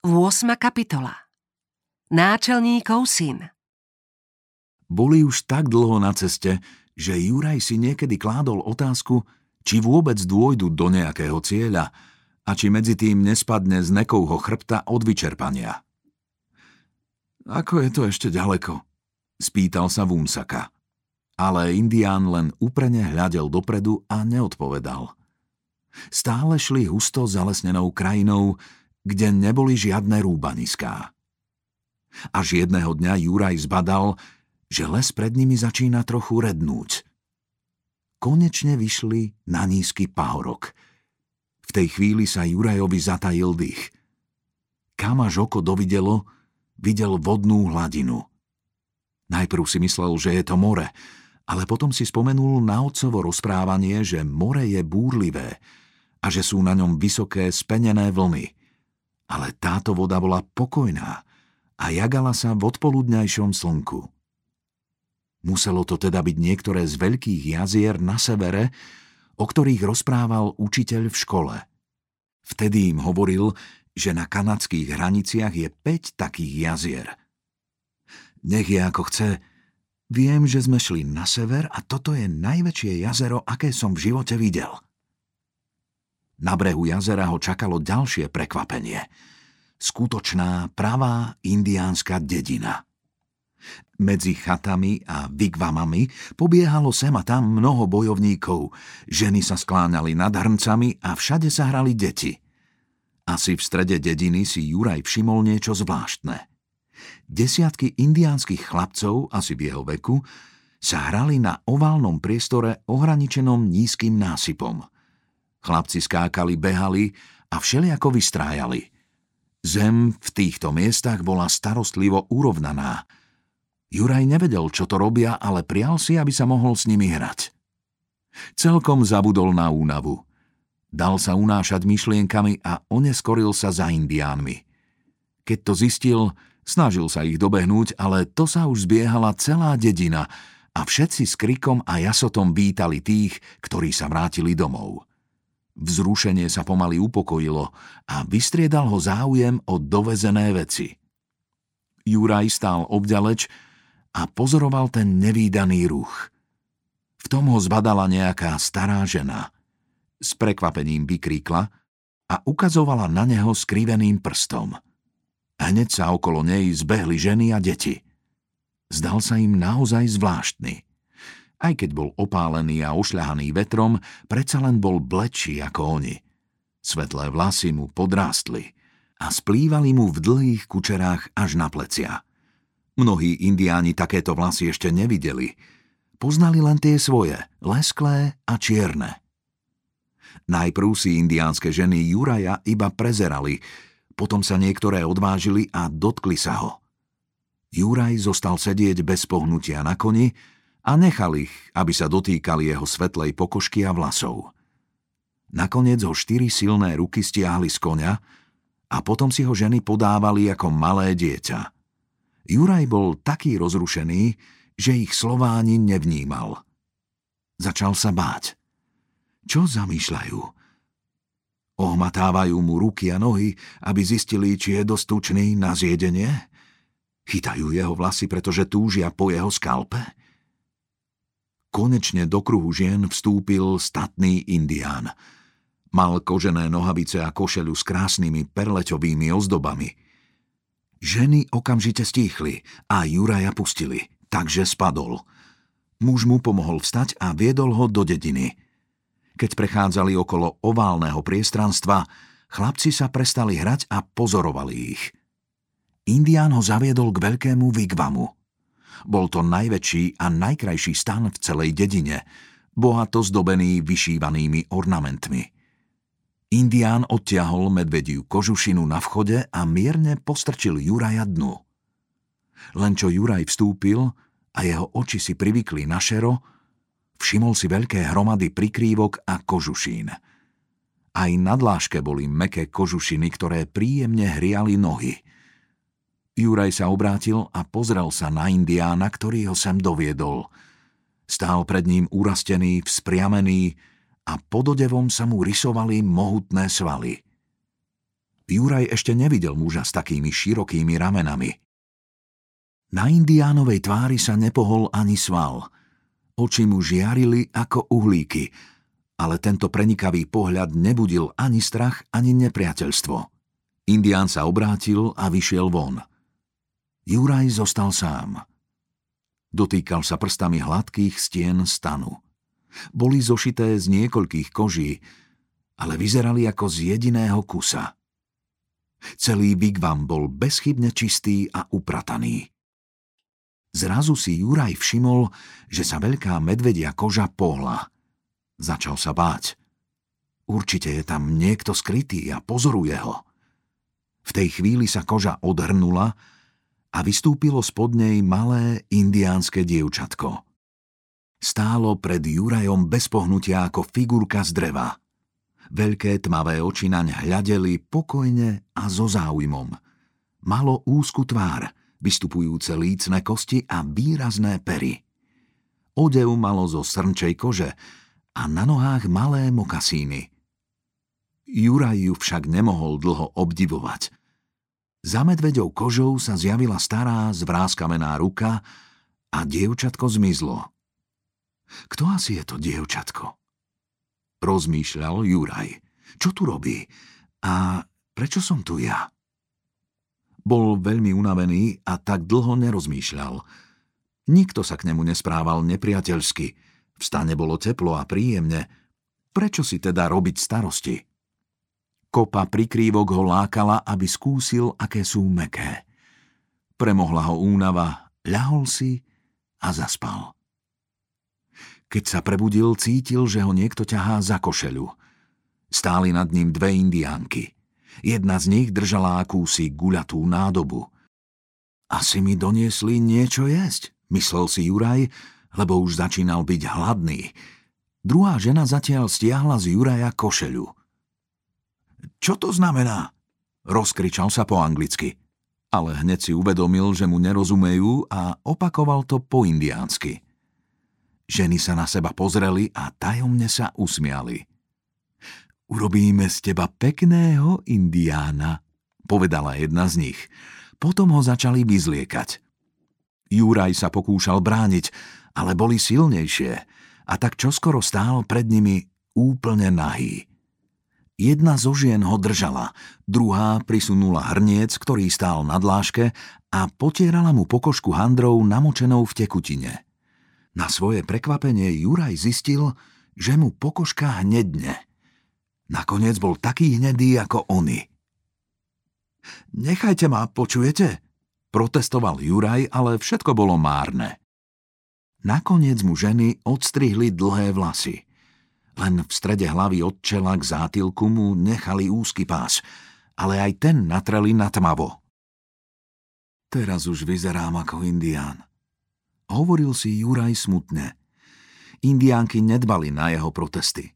8. kapitola Náčelníkov syn Boli už tak dlho na ceste, že Juraj si niekedy kládol otázku, či vôbec dôjdu do nejakého cieľa a či medzi tým nespadne z nekovho chrbta od vyčerpania. Ako je to ešte ďaleko? Spýtal sa Vúmsaka. Ale Indián len úprene hľadel dopredu a neodpovedal. Stále šli husto zalesnenou krajinou, kde neboli žiadne rúbaniská. Až jedného dňa Juraj zbadal, že les pred nimi začína trochu rednúť. Konečne vyšli na nízky pahorok. V tej chvíli sa Jurajovi zatajil dých. Kam až oko dovidelo, videl vodnú hladinu. Najprv si myslel, že je to more, ale potom si spomenul na otcovo rozprávanie, že more je búrlivé a že sú na ňom vysoké spenené vlny. Ale táto voda bola pokojná a jagala sa v odpoludňajšom slnku. Muselo to teda byť niektoré z veľkých jazier na severe, o ktorých rozprával učiteľ v škole. Vtedy im hovoril, že na kanadských hraniciach je 5 takých jazier. Nech je ako chce, viem, že sme šli na sever a toto je najväčšie jazero, aké som v živote videl. Na brehu jazera ho čakalo ďalšie prekvapenie. Skutočná, pravá indiánska dedina – medzi chatami a vigvamami pobiehalo sem a tam mnoho bojovníkov. Ženy sa skláňali nad hrncami a všade sa hrali deti. Asi v strede dediny si Juraj všimol niečo zvláštne. Desiatky indiánskych chlapcov, asi v jeho veku, sa hrali na oválnom priestore ohraničenom nízkym násypom. Chlapci skákali, behali a všeliako vystrájali. Zem v týchto miestach bola starostlivo urovnaná – Juraj nevedel, čo to robia, ale prial si, aby sa mohol s nimi hrať. Celkom zabudol na únavu. Dal sa unášať myšlienkami a oneskoril sa za indiánmi. Keď to zistil, snažil sa ich dobehnúť, ale to sa už zbiehala celá dedina a všetci s krikom a jasotom vítali tých, ktorí sa vrátili domov. Vzrušenie sa pomaly upokojilo a vystriedal ho záujem o dovezené veci. Juraj stál obďaleč a pozoroval ten nevýdaný ruch. V tom ho zbadala nejaká stará žena. S prekvapením vykríkla a ukazovala na neho skriveným prstom. Hneď sa okolo nej zbehli ženy a deti. Zdal sa im naozaj zvláštny. Aj keď bol opálený a ošľahaný vetrom, predsa len bol blečí ako oni. Svetlé vlasy mu podrástli a splývali mu v dlhých kučerách až na plecia. Mnohí indiáni takéto vlasy ešte nevideli. Poznali len tie svoje, lesklé a čierne. Najprv si indiánske ženy Juraja iba prezerali, potom sa niektoré odvážili a dotkli sa ho. Juraj zostal sedieť bez pohnutia na koni a nechal ich, aby sa dotýkali jeho svetlej pokožky a vlasov. Nakoniec ho štyri silné ruky stiahli z konia a potom si ho ženy podávali ako malé dieťa. Juraj bol taký rozrušený, že ich Slováni nevnímal. Začal sa báť. Čo zamýšľajú? Ohmatávajú mu ruky a nohy, aby zistili, či je dostučný na zjedenie? Chytajú jeho vlasy, pretože túžia po jeho skalpe? Konečne do kruhu žien vstúpil statný indián. Mal kožené nohavice a košelu s krásnymi perleťovými ozdobami – Ženy okamžite stíchli a Juraja pustili, takže spadol. Muž mu pomohol vstať a viedol ho do dediny. Keď prechádzali okolo oválneho priestranstva, chlapci sa prestali hrať a pozorovali ich. Indián ho zaviedol k veľkému vigvamu. Bol to najväčší a najkrajší stan v celej dedine, bohato zdobený vyšívanými ornamentmi – Indián odtiahol medvediu kožušinu na vchode a mierne postrčil Juraja dnu. Len čo Juraj vstúpil a jeho oči si privykli na šero, všimol si veľké hromady prikrývok a kožušín. Aj na dláške boli meké kožušiny, ktoré príjemne hriali nohy. Juraj sa obrátil a pozrel sa na Indiána, ktorý ho sem doviedol. Stál pred ním urastený, vzpriamený, a pod odevom sa mu rysovali mohutné svaly. Juraj ešte nevidel muža s takými širokými ramenami. Na indiánovej tvári sa nepohol ani sval. Oči mu žiarili ako uhlíky, ale tento prenikavý pohľad nebudil ani strach, ani nepriateľstvo. Indián sa obrátil a vyšiel von. Juraj zostal sám. Dotýkal sa prstami hladkých stien stanu. Boli zošité z niekoľkých koží, ale vyzerali ako z jediného kusa. Celý Bigvam bol bezchybne čistý a uprataný. Zrazu si Juraj všimol, že sa veľká medvedia koža pohla. Začal sa báť. Určite je tam niekto skrytý a pozoruje ho. V tej chvíli sa koža odhrnula a vystúpilo spod nej malé indiánske dievčatko. Stálo pred Jurajom bez pohnutia ako figurka z dreva. Veľké tmavé oči naň hľadeli pokojne a so záujmom. Malo úzku tvár, vystupujúce lícne kosti a výrazné pery. Odev malo zo srnčej kože a na nohách malé mokasíny. Juraj ju však nemohol dlho obdivovať. Za medveďou kožou sa zjavila stará zvráskamená ruka a dievčatko zmizlo. Kto asi je to dievčatko? rozmýšľal Juraj. Čo tu robí? A prečo som tu ja? Bol veľmi unavený a tak dlho nerozmýšľal. Nikto sa k nemu nesprával nepriateľsky. V stane bolo teplo a príjemne. Prečo si teda robiť starosti? Kopa prikrývok ho lákala, aby skúsil, aké sú meké. Premohla ho únava, ľahol si a zaspal. Keď sa prebudil, cítil, že ho niekto ťahá za košeľu. Stáli nad ním dve indiánky. Jedna z nich držala akúsi guľatú nádobu. Asi mi doniesli niečo jesť, myslel si Juraj, lebo už začínal byť hladný. Druhá žena zatiaľ stiahla z Juraja košeľu. Čo to znamená? Rozkričal sa po anglicky. Ale hneď si uvedomil, že mu nerozumejú a opakoval to po indiánsky. Ženy sa na seba pozreli a tajomne sa usmiali. Urobíme z teba pekného indiána, povedala jedna z nich. Potom ho začali vyzliekať. Juraj sa pokúšal brániť, ale boli silnejšie a tak čoskoro stál pred nimi úplne nahý. Jedna zo žien ho držala, druhá prisunula hrniec, ktorý stál na dláške a potierala mu pokožku handrou namočenou v tekutine. Na svoje prekvapenie Juraj zistil, že mu pokožka hnedne. Nakoniec bol taký hnedý ako oni. Nechajte ma, počujete? Protestoval Juraj, ale všetko bolo márne. Nakoniec mu ženy odstrihli dlhé vlasy. Len v strede hlavy od čela k zátilku mu nechali úzky pás, ale aj ten natreli na tmavo. Teraz už vyzerám ako indián hovoril si Juraj smutne. Indiánky nedbali na jeho protesty.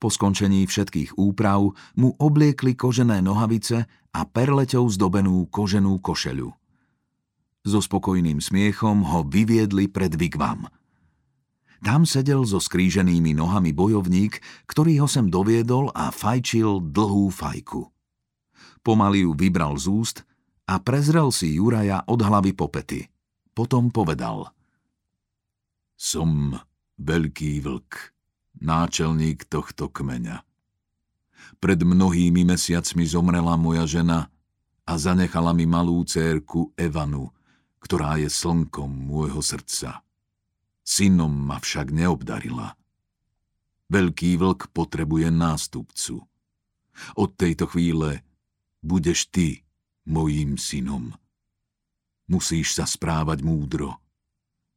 Po skončení všetkých úprav mu obliekli kožené nohavice a perleťou zdobenú koženú košeľu. So spokojným smiechom ho vyviedli pred Vigvam. Tam sedel so skríženými nohami bojovník, ktorý ho sem doviedol a fajčil dlhú fajku. Pomaly ju vybral z úst a prezrel si Juraja od hlavy po pety. Potom povedal – som veľký vlk, náčelník tohto kmeňa. Pred mnohými mesiacmi zomrela moja žena a zanechala mi malú cérku Evanu, ktorá je slnkom môjho srdca. Synom ma však neobdarila. Veľký vlk potrebuje nástupcu. Od tejto chvíle budeš ty mojím synom. Musíš sa správať múdro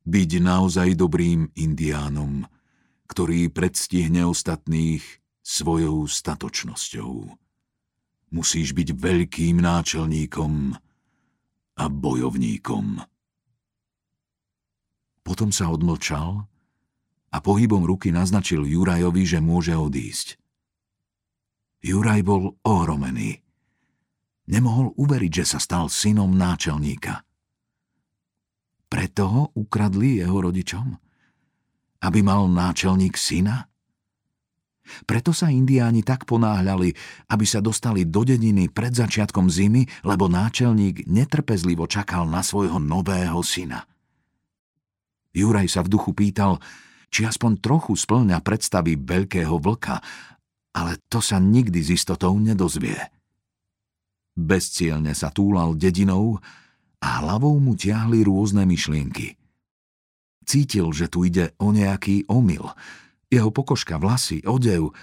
byť naozaj dobrým indiánom, ktorý predstihne ostatných svojou statočnosťou. Musíš byť veľkým náčelníkom a bojovníkom. Potom sa odmlčal a pohybom ruky naznačil Jurajovi, že môže odísť. Juraj bol ohromený. Nemohol uveriť, že sa stal synom náčelníka. Preto ho ukradli jeho rodičom? Aby mal náčelník syna? Preto sa indiáni tak ponáhľali, aby sa dostali do dediny pred začiatkom zimy, lebo náčelník netrpezlivo čakal na svojho nového syna. Juraj sa v duchu pýtal, či aspoň trochu splňa predstavy veľkého vlka, ale to sa nikdy s istotou nedozvie. Bezcielne sa túlal dedinou a hlavou mu ťahli rôzne myšlienky. Cítil, že tu ide o nejaký omyl – jeho pokožka, vlasy, odev,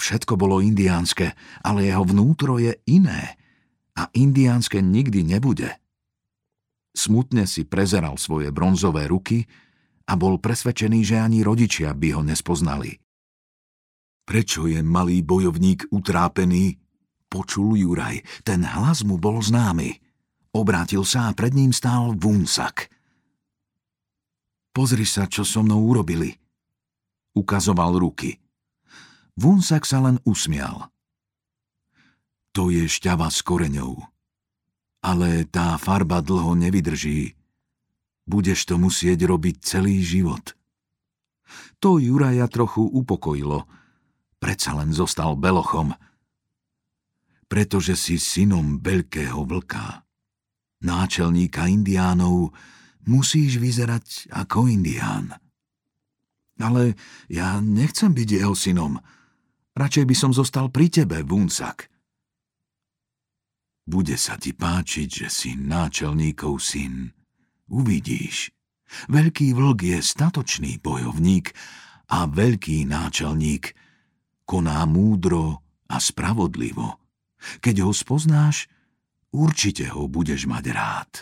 všetko bolo indiánske, ale jeho vnútro je iné a indiánske nikdy nebude. Smutne si prezeral svoje bronzové ruky a bol presvedčený, že ani rodičia by ho nespoznali. Prečo je malý bojovník utrápený? Počul Juraj, ten hlas mu bol známy. Obrátil sa a pred ním stál Vunsak. Pozri sa, čo so mnou urobili – ukazoval ruky. Vunsak sa len usmial. To je šťava s koreňou. Ale tá farba dlho nevydrží. Budeš to musieť robiť celý život. To Juraja trochu upokojilo. Predsa len zostal belochom. Pretože si synom veľkého vlka. Náčelníka indiánov musíš vyzerať ako indián. Ale ja nechcem byť jeho synom. Radšej by som zostal pri tebe, Vunsak. Bude sa ti páčiť, že si náčelníkov syn. Uvidíš. Veľký vlk je statočný bojovník a veľký náčelník koná múdro a spravodlivo. Keď ho spoznáš, určite ho budeš mať rád.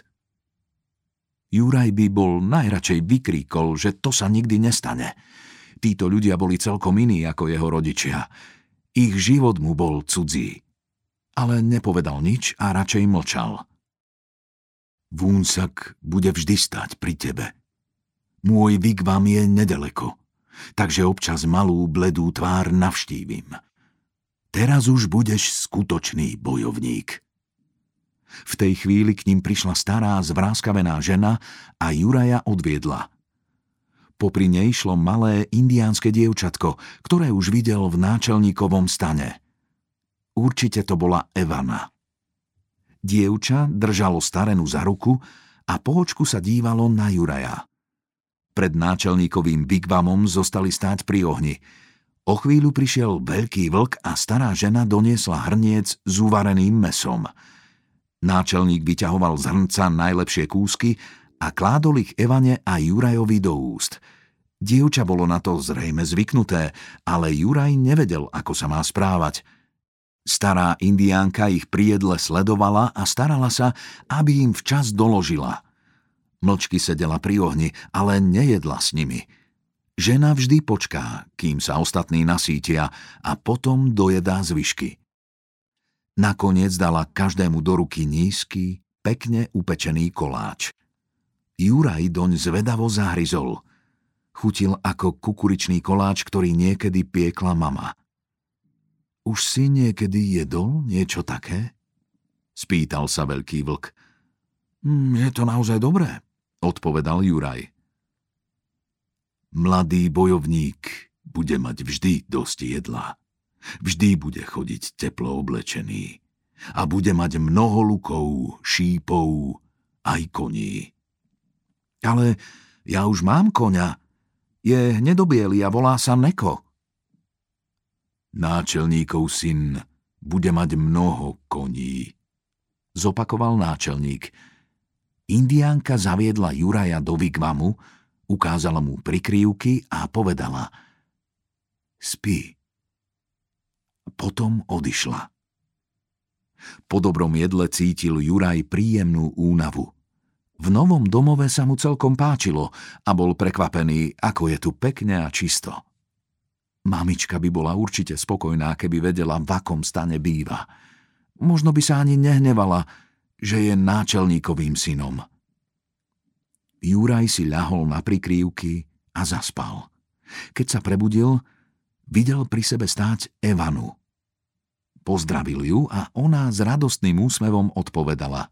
Juraj by bol najradšej vykríkol, že to sa nikdy nestane. Títo ľudia boli celkom iní ako jeho rodičia. Ich život mu bol cudzí. Ale nepovedal nič a radšej mlčal. Vúnsak bude vždy stať pri tebe. Môj vigvam je nedaleko, takže občas malú bledú tvár navštívim. Teraz už budeš skutočný bojovník. V tej chvíli k ním prišla stará zvráskavená žena a Juraja odviedla. Popri nej šlo malé indiánske dievčatko, ktoré už videl v náčelníkovom stane. Určite to bola Evana. Dievča držalo starenu za ruku a po očku sa dívalo na Juraja. Pred náčelníkovým bigvamom zostali stáť pri ohni. O chvíľu prišiel veľký vlk a stará žena doniesla hrniec s uvareným mesom – Náčelník vyťahoval z hrnca najlepšie kúsky a kládol ich Evane a Jurajovi do úst. Dievča bolo na to zrejme zvyknuté, ale Juraj nevedel, ako sa má správať. Stará indiánka ich pri jedle sledovala a starala sa, aby im včas doložila. Mlčky sedela pri ohni, ale nejedla s nimi. Žena vždy počká, kým sa ostatní nasítia a potom dojedá zvyšky. Nakoniec dala každému do ruky nízky, pekne upečený koláč. Juraj doň zvedavo zahryzol. Chutil ako kukuričný koláč, ktorý niekedy piekla mama. Už si niekedy jedol niečo také? Spýtal sa veľký vlk. Mm, je to naozaj dobré, odpovedal Juraj. Mladý bojovník bude mať vždy dosť jedla. Vždy bude chodiť teplo oblečený a bude mať mnoho lukov, šípov aj koní. Ale ja už mám koňa. Je hnedobielý a volá sa Neko. Náčelníkov syn bude mať mnoho koní, zopakoval náčelník. Indiánka zaviedla Juraja do Vigvamu, ukázala mu prikryvky a povedala Spí. Potom odišla. Po dobrom jedle cítil Juraj príjemnú únavu. V novom domove sa mu celkom páčilo a bol prekvapený, ako je tu pekne a čisto. Mamička by bola určite spokojná, keby vedela, v akom stane býva. Možno by sa ani nehnevala, že je náčelníkovým synom. Juraj si ľahol na prikrývky a zaspal. Keď sa prebudil, videl pri sebe stáť Evanu – Pozdravil ju a ona s radostným úsmevom odpovedala.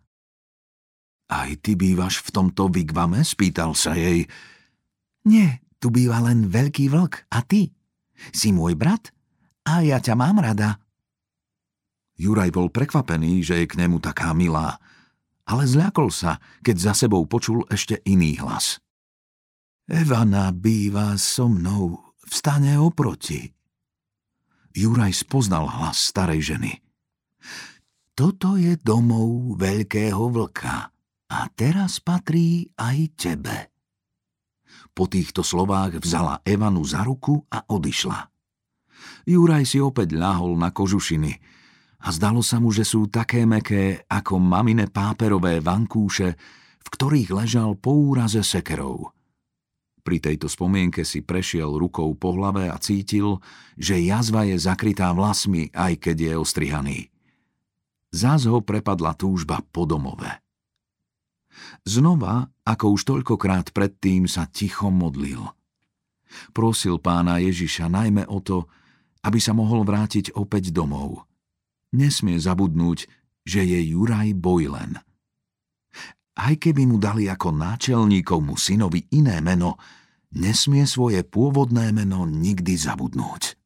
Aj ty bývaš v tomto vigvame? spýtal sa jej. Nie, tu býva len veľký vlk. A ty? Si môj brat? A ja ťa mám rada. Juraj bol prekvapený, že je k nemu taká milá, ale zľakol sa, keď za sebou počul ešte iný hlas. Evana býva so mnou v stane oproti. Juraj spoznal hlas starej ženy. Toto je domov veľkého vlka a teraz patrí aj tebe. Po týchto slovách vzala Evanu za ruku a odišla. Juraj si opäť ľahol na kožušiny a zdalo sa mu, že sú také meké ako mamine páperové vankúše, v ktorých ležal po úraze sekerov. Pri tejto spomienke si prešiel rukou po hlave a cítil, že jazva je zakrytá vlasmi, aj keď je ostrihaný. Zás ho prepadla túžba po domove. Znova, ako už toľkokrát predtým, sa ticho modlil. Prosil pána Ježiša najmä o to, aby sa mohol vrátiť opäť domov. Nesmie zabudnúť, že je Juraj Bojlen. Aj keby mu dali ako náčelníkovmu synovi iné meno, nesmie svoje pôvodné meno nikdy zabudnúť.